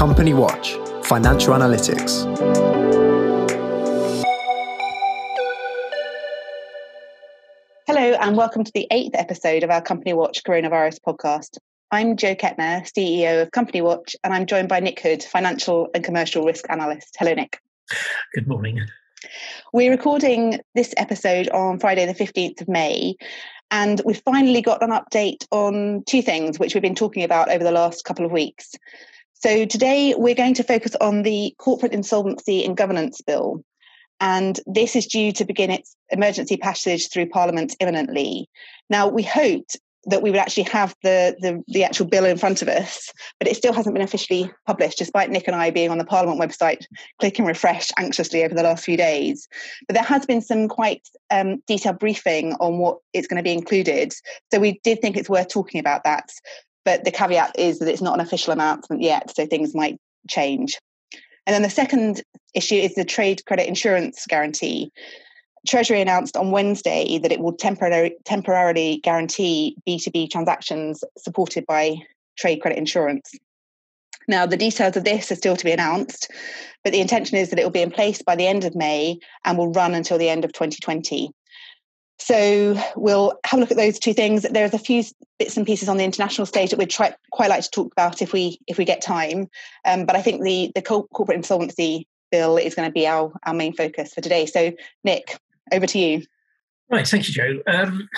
Company Watch Financial Analytics. Hello, and welcome to the eighth episode of our Company Watch Coronavirus podcast. I'm Joe Kettner, CEO of Company Watch, and I'm joined by Nick Hood, Financial and Commercial Risk Analyst. Hello, Nick. Good morning. We're recording this episode on Friday, the 15th of May, and we've finally got an update on two things which we've been talking about over the last couple of weeks. So, today we're going to focus on the Corporate Insolvency and Governance Bill. And this is due to begin its emergency passage through Parliament imminently. Now, we hoped that we would actually have the, the, the actual bill in front of us, but it still hasn't been officially published, despite Nick and I being on the Parliament website, clicking refresh anxiously over the last few days. But there has been some quite um, detailed briefing on what is going to be included. So we did think it's worth talking about that. But the caveat is that it's not an official announcement yet, so things might change. And then the second issue is the trade credit insurance guarantee. Treasury announced on Wednesday that it will temporarily, temporarily guarantee B2B transactions supported by trade credit insurance. Now, the details of this are still to be announced, but the intention is that it will be in place by the end of May and will run until the end of 2020. So we'll have a look at those two things. There's a few bits and pieces on the international stage that we'd try, quite like to talk about if we if we get time. Um, but I think the the corporate insolvency bill is going to be our our main focus for today. So Nick, over to you. Right, thank you, Joe. Um,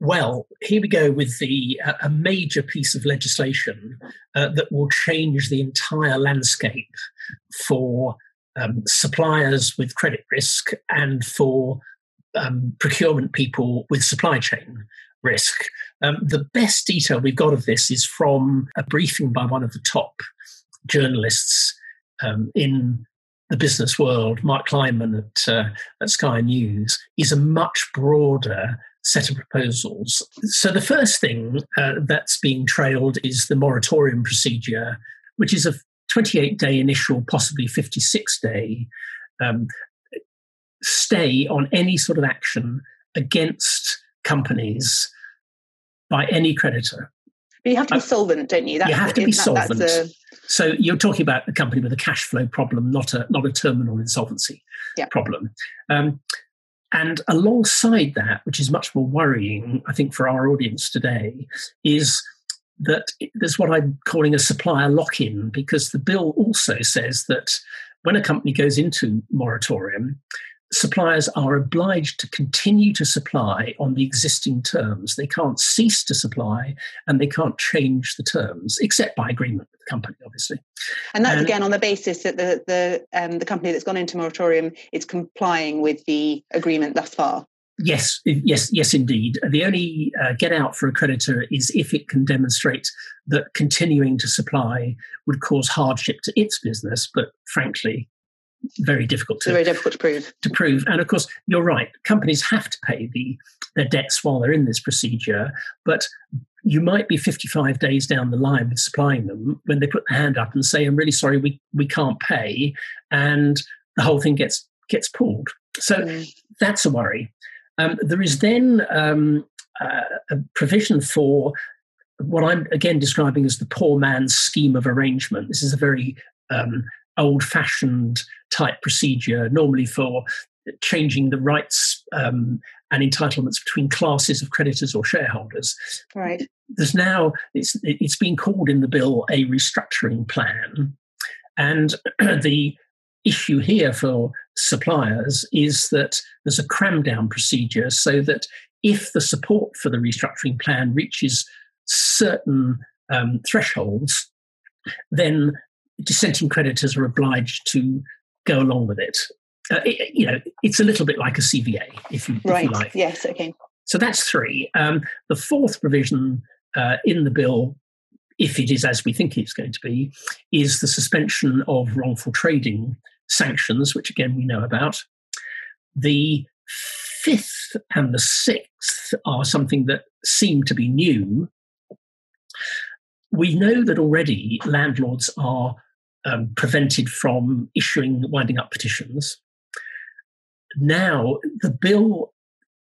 well, here we go with the uh, a major piece of legislation uh, that will change the entire landscape for um, suppliers with credit risk and for um, procurement people with supply chain risk. Um, the best detail we've got of this is from a briefing by one of the top journalists um, in the business world, Mark Kleinman at, uh, at Sky News, is a much broader set of proposals. So the first thing uh, that's being trailed is the moratorium procedure, which is a 28 day initial, possibly 56 day um, stay on any sort of action against companies by any creditor. But you have to be uh, solvent, don't you? That's, you have to be that, solvent. A... So you're talking about a company with a cash flow problem, not a not a terminal insolvency yeah. problem. Um, and alongside that, which is much more worrying, I think, for our audience today, is that there's what I'm calling a supplier lock in, because the bill also says that when a company goes into moratorium, suppliers are obliged to continue to supply on the existing terms. They can't cease to supply and they can't change the terms, except by agreement with the company, obviously. And that's and, again on the basis that the the um, the company that's gone into moratorium is complying with the agreement thus far. Yes, yes, yes, indeed. The only uh, get out for a creditor is if it can demonstrate that continuing to supply would cause hardship to its business, but frankly, very difficult to very difficult to prove. To prove, and of course, you're right. Companies have to pay the their debts while they're in this procedure, but you might be 55 days down the line with supplying them when they put their hand up and say, "I'm really sorry, we we can't pay," and the whole thing gets gets pulled. So mm. that's a worry. Um, there is then um, uh, a provision for what I'm again describing as the poor man's scheme of arrangement. This is a very um, old fashioned type procedure, normally for changing the rights um, and entitlements between classes of creditors or shareholders. Right. There's now it's it's been called in the bill a restructuring plan, and the issue here for suppliers is that there's a cram down procedure so that if the support for the restructuring plan reaches certain um, thresholds, then dissenting creditors are obliged to go along with it. Uh, it you know, it's a little bit like a CVA, if you, right. If you like. Yes. Okay. So that's three. Um, the fourth provision uh, in the bill, if it is as we think it's going to be, is the suspension of wrongful trading sanctions, which again we know about. The fifth and the sixth are something that seem to be new. We know that already landlords are um, prevented from issuing winding up petitions. Now, the bill,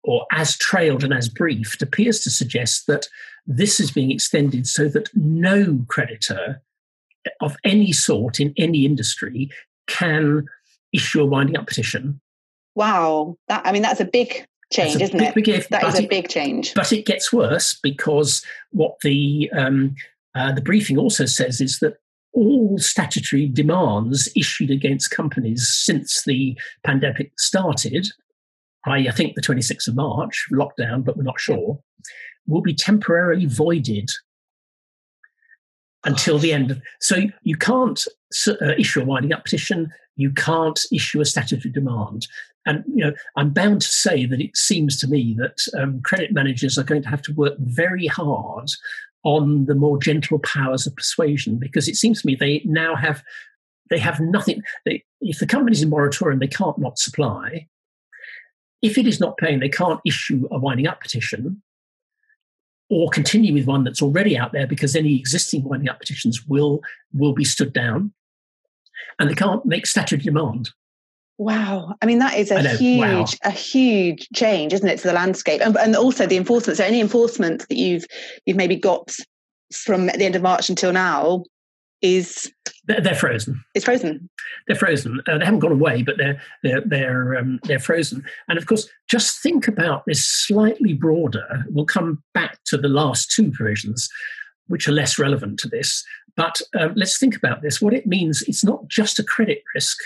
or as trailed and as briefed, appears to suggest that this is being extended so that no creditor of any sort in any industry can issue a winding up petition. Wow, that I mean that's a big change, a isn't big, it? big if, That a it- big change. But it gets worse because what the um, uh, the briefing also says is that all statutory demands issued against companies since the pandemic started, I think the 26th of March, lockdown, but we're not sure, will be temporarily voided until the end. Of, so you can't uh, issue a winding up petition. You can't issue a statutory demand. And you know, I'm bound to say that it seems to me that um, credit managers are going to have to work very hard on the more gentle powers of persuasion because it seems to me they now have they have nothing. They, if the company's in moratorium, they can't not supply. If it is not paying, they can't issue a winding up petition or continue with one that's already out there because any existing winding up petitions will will be stood down, and they can't make statutory demand. Wow. I mean, that is a huge, wow. a huge change, isn't it, to the landscape? And, and also the enforcement. So any enforcement that you've you've maybe got from the end of March until now is They're, they're frozen. It's frozen. They're frozen. Uh, they haven't gone away, but they're they're they're um, they're frozen. And of course, just think about this slightly broader. We'll come back to the last two provisions, which are less relevant to this. But um, let's think about this. What it means, it's not just a credit risk;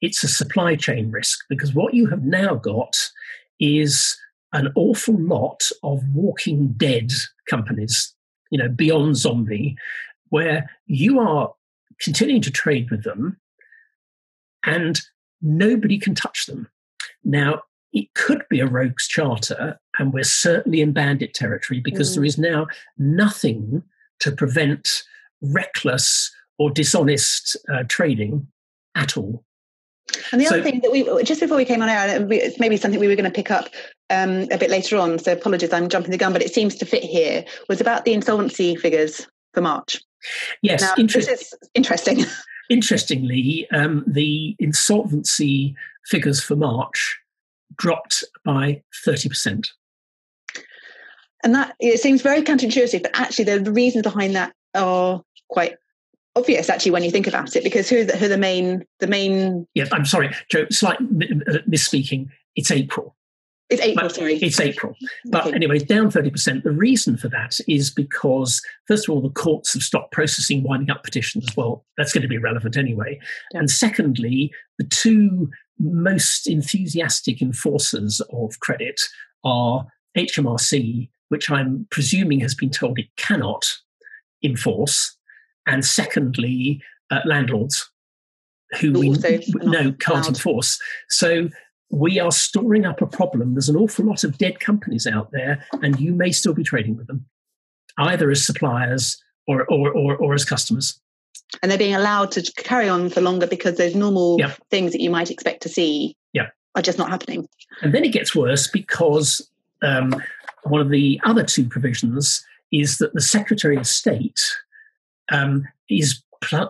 it's a supply chain risk because what you have now got is an awful lot of walking dead companies. You know, beyond zombie, where you are continuing to trade with them and nobody can touch them. Now, it could be a rogue's charter, and we're certainly in bandit territory because Mm. there is now nothing to prevent reckless or dishonest uh, trading at all. And the So- other thing that we just before we came on air, it's maybe something we were going to pick up um, a bit later on. So apologies, I'm jumping the gun, but it seems to fit here. Was about the insolvency figures for March. Yes, Now, inter- this is interesting. interestingly, um, the insolvency figures for March dropped by 30%. And that it seems very counterintuitive, but actually the reasons behind that are quite obvious actually when you think about it because who are the, who are the main the main Yeah, I'm sorry, Joe, slight uh, misspeaking. It's April. it's April But sorry It's April. But Okay. anyway, down 30%. The reason for that is because, first of all, the courts have stopped processing winding up petitions. Well, that's going to be relevant anyway. Yeah. And secondly, the two most enthusiastic enforcers of credit are HMRC, which I'm presuming has been told it cannot enforce, and secondly, uh, landlords who we also n- are not know can't allowed. enforce. So we are storing up a problem. There's an awful lot of dead companies out there, and you may still be trading with them, either as suppliers or or or, or as customers. and they're being allowed to carry on for longer because those normal Yeah. things that you might expect to see Yeah. are just not happening And then it gets worse because um, one of the other two provisions is that the Secretary of State um, is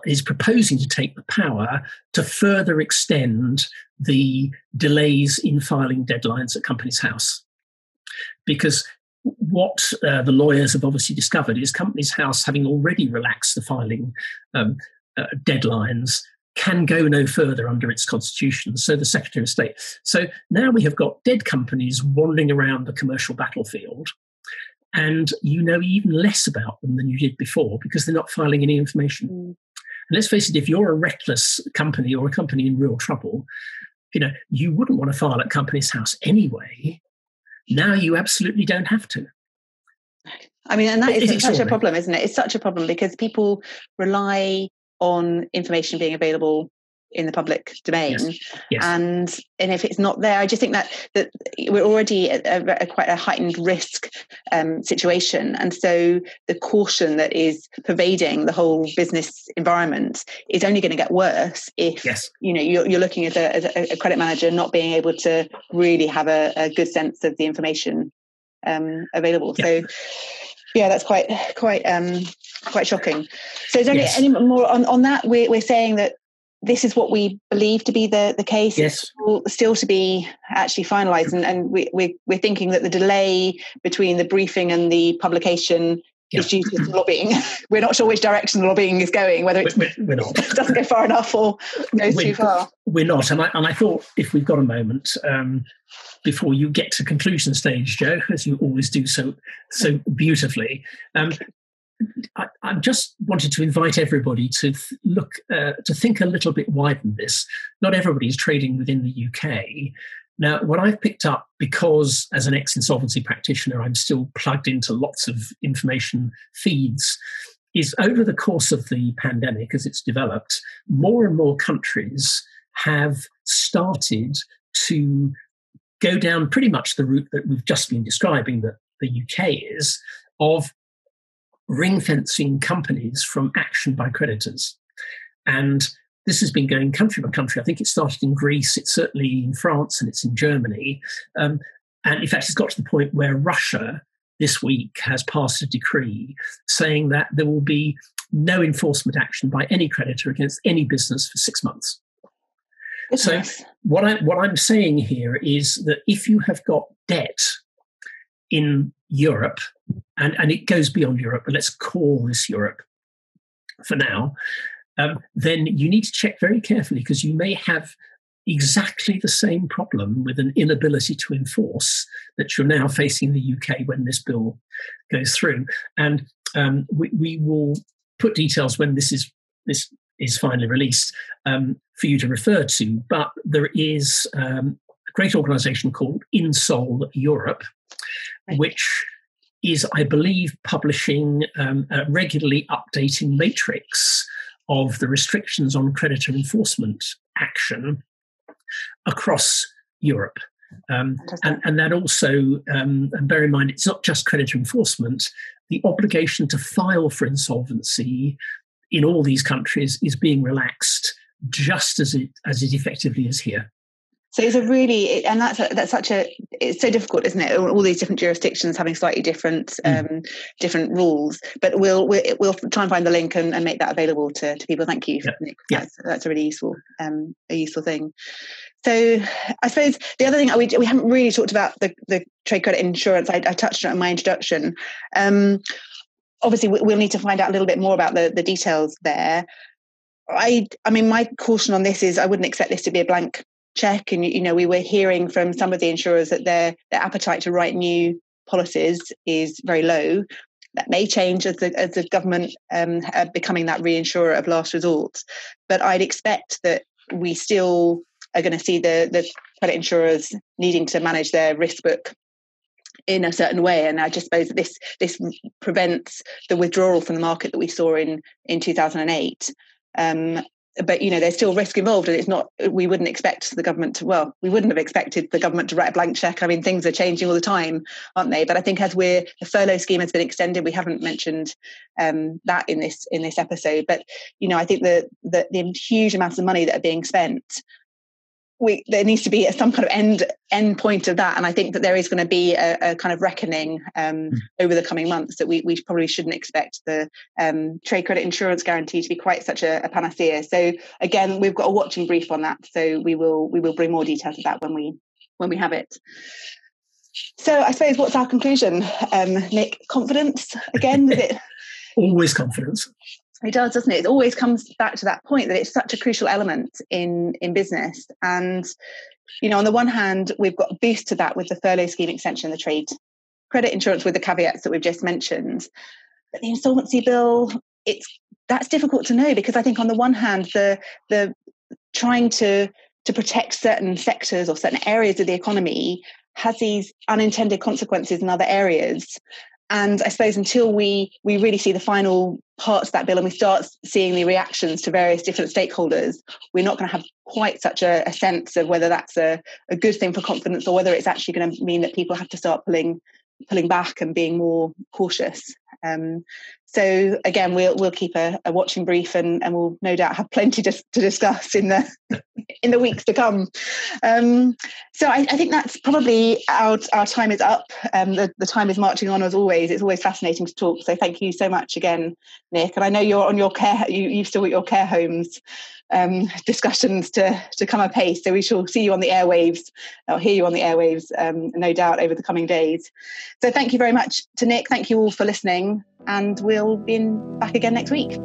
is proposing to take the power to further extend the delays in filing deadlines at Companies House, because what uh, the lawyers have obviously discovered is Companies House, having already relaxed the filing um, uh, deadlines, can go no further under its constitution. So the Secretary of State. So now we have got dead companies wandering around the commercial battlefield, and you know even less about them than you did before because they're not filing any information. Mm. And let's face it, if you're a reckless company or a company in real trouble, you know you wouldn't want to file at Companies House anyway. Now you absolutely don't have to. i mean and that It- is such a problem isn't it it's such a problem because people rely on information being available in the public domain Yes. Yes. and and if it's not there i just think that that we're already at a, a quite a heightened risk um, situation and so the caution that is pervading the whole business environment is only going to get worse if yes. you know you're, you're looking as a, as a credit manager not being able to really have a, a good sense of the information um, available Yeah. so yeah that's quite quite um quite shocking so is there Yes. any, any more on, on that we're, we're saying that this is what we believe to be the, the case Yes. still, still to be actually finalized and, and we, we, we're thinking that the delay between the briefing and the publication yeah. is due to lobbying. we're not sure which direction the lobbying is going, whether it we're, we're not. doesn't go far enough or goes we're, too far. We're not. And I, and I thought if we've got a moment, um, before you get to conclusion stage, Joe, as you always do so so beautifully. Um, I, I, just wanted to invite everybody to th- look uh, to think a little bit wider than this. Not everybody is trading within the UK. Now, what I've picked up, because as an ex-insolvency practitioner, I'm still plugged into lots of information feeds, is over the course of the pandemic, as it's developed, more and more countries have started to go down pretty much the route that we've just been describing that the UK is of ring fencing companies from action by creditors. And this has been going country by country. I think it started in Greece, it's certainly in France, and it's in Germany. Um, and in fact, it's got to the point where Russia this week has passed a decree saying that there will be no enforcement action by any creditor against any business for six months. So what I what I'm saying here is that if you have got debt in Europe, and, and it goes beyond Europe, but let's call this Europe for now, um, then you need to check very carefully because you may have exactly the same problem with an inability to enforce that you're now facing in the UK when this bill goes through. And um, we, we, will put details when this is this is finally released um, for you to refer to. But there is um, a great organisation called Insol Europe, which is, I believe, publishing um, a regularly updating matrix of the restrictions on creditor enforcement action across Europe. Um, and, and, that also, um, and bear in mind, it's not just creditor enforcement, the obligation to file for insolvency in all these countries is being relaxed just as it as it effectively is here. So it's a really, and that's a, that's such a, it's so difficult, isn't it? All these different jurisdictions having slightly different mm. um, different rules. But we'll, we'll, we'll try and find the link and, and make that available to, to people. Thank you, yeah. Nick. Yeah. That's, that's a really useful um, a useful thing. So I suppose the other thing we we haven't really talked about the the trade credit insurance. I, I touched on it in my introduction. Um, obviously we'll need to find out a little bit more about the, the details there. I I mean my caution on this is I wouldn't expect this to be a blank check and you know we were hearing from some of the insurers that their their appetite to write new policies is very low. That may change as the as the government um, becoming that reinsurer of last resort. But I'd expect that we still are going to see the the credit insurers needing to manage their risk book in a certain way. And i just suppose that this this prevents the withdrawal from the market that we saw in in 2008 um, but you know there's still risk involved and it's not we wouldn't expect the government to well we wouldn't have expected the government to write a blank check. I mean things are changing all the time aren't they? But i think as we're the furlough scheme has been extended we haven't mentioned um, that in this in this episode. But you know i think that the, the huge amounts of money that are being spent we, there needs to be some kind of end end point of that, and I think that there is going to be a, a kind of reckoning um, mm. over the coming months that we, we probably shouldn't expect the um, trade credit insurance guarantee to be quite such a, a, panacea. So again, we've got a watching brief on that, so we will we will bring more details of that when we when we have it. So I suppose what's our conclusion, um, Nick? Confidence again? Is it always confidence? It does, doesn't it? It always comes back to that point that it's such a crucial element in in business. And you know, on the one hand, we've got a boost to that with the furlough scheme extension, the trade credit insurance with the caveats that we've just mentioned. But the insolvency bill, it's that's difficult to know because I think on the one hand, the the trying to to protect certain sectors or certain areas of the economy has these unintended consequences in other areas and I suppose until we we really see the final parts of that bill and we start seeing the reactions to various different stakeholders, we're not going to have quite such a, a sense of whether that's a, a good thing for confidence or whether it's actually going to mean that people have to start pulling pulling back and being more cautious. Um, so again, we'll we'll keep a, a, watching brief, and, and we'll no doubt have plenty to, to discuss in the in the weeks to come. Um, so I, I, think that's probably our our time is up. Um, the, the time is marching on as always. It's always fascinating to talk. So thank you so much again, Nick. And I know you're on your care. You you've still got your care homes um, discussions to to come apace. So we shall see you on the airwaves. I'll hear you on the airwaves, um, no doubt, over the coming days. So thank you very much to Nick. Thank you all for listening. And we'll be back again next week.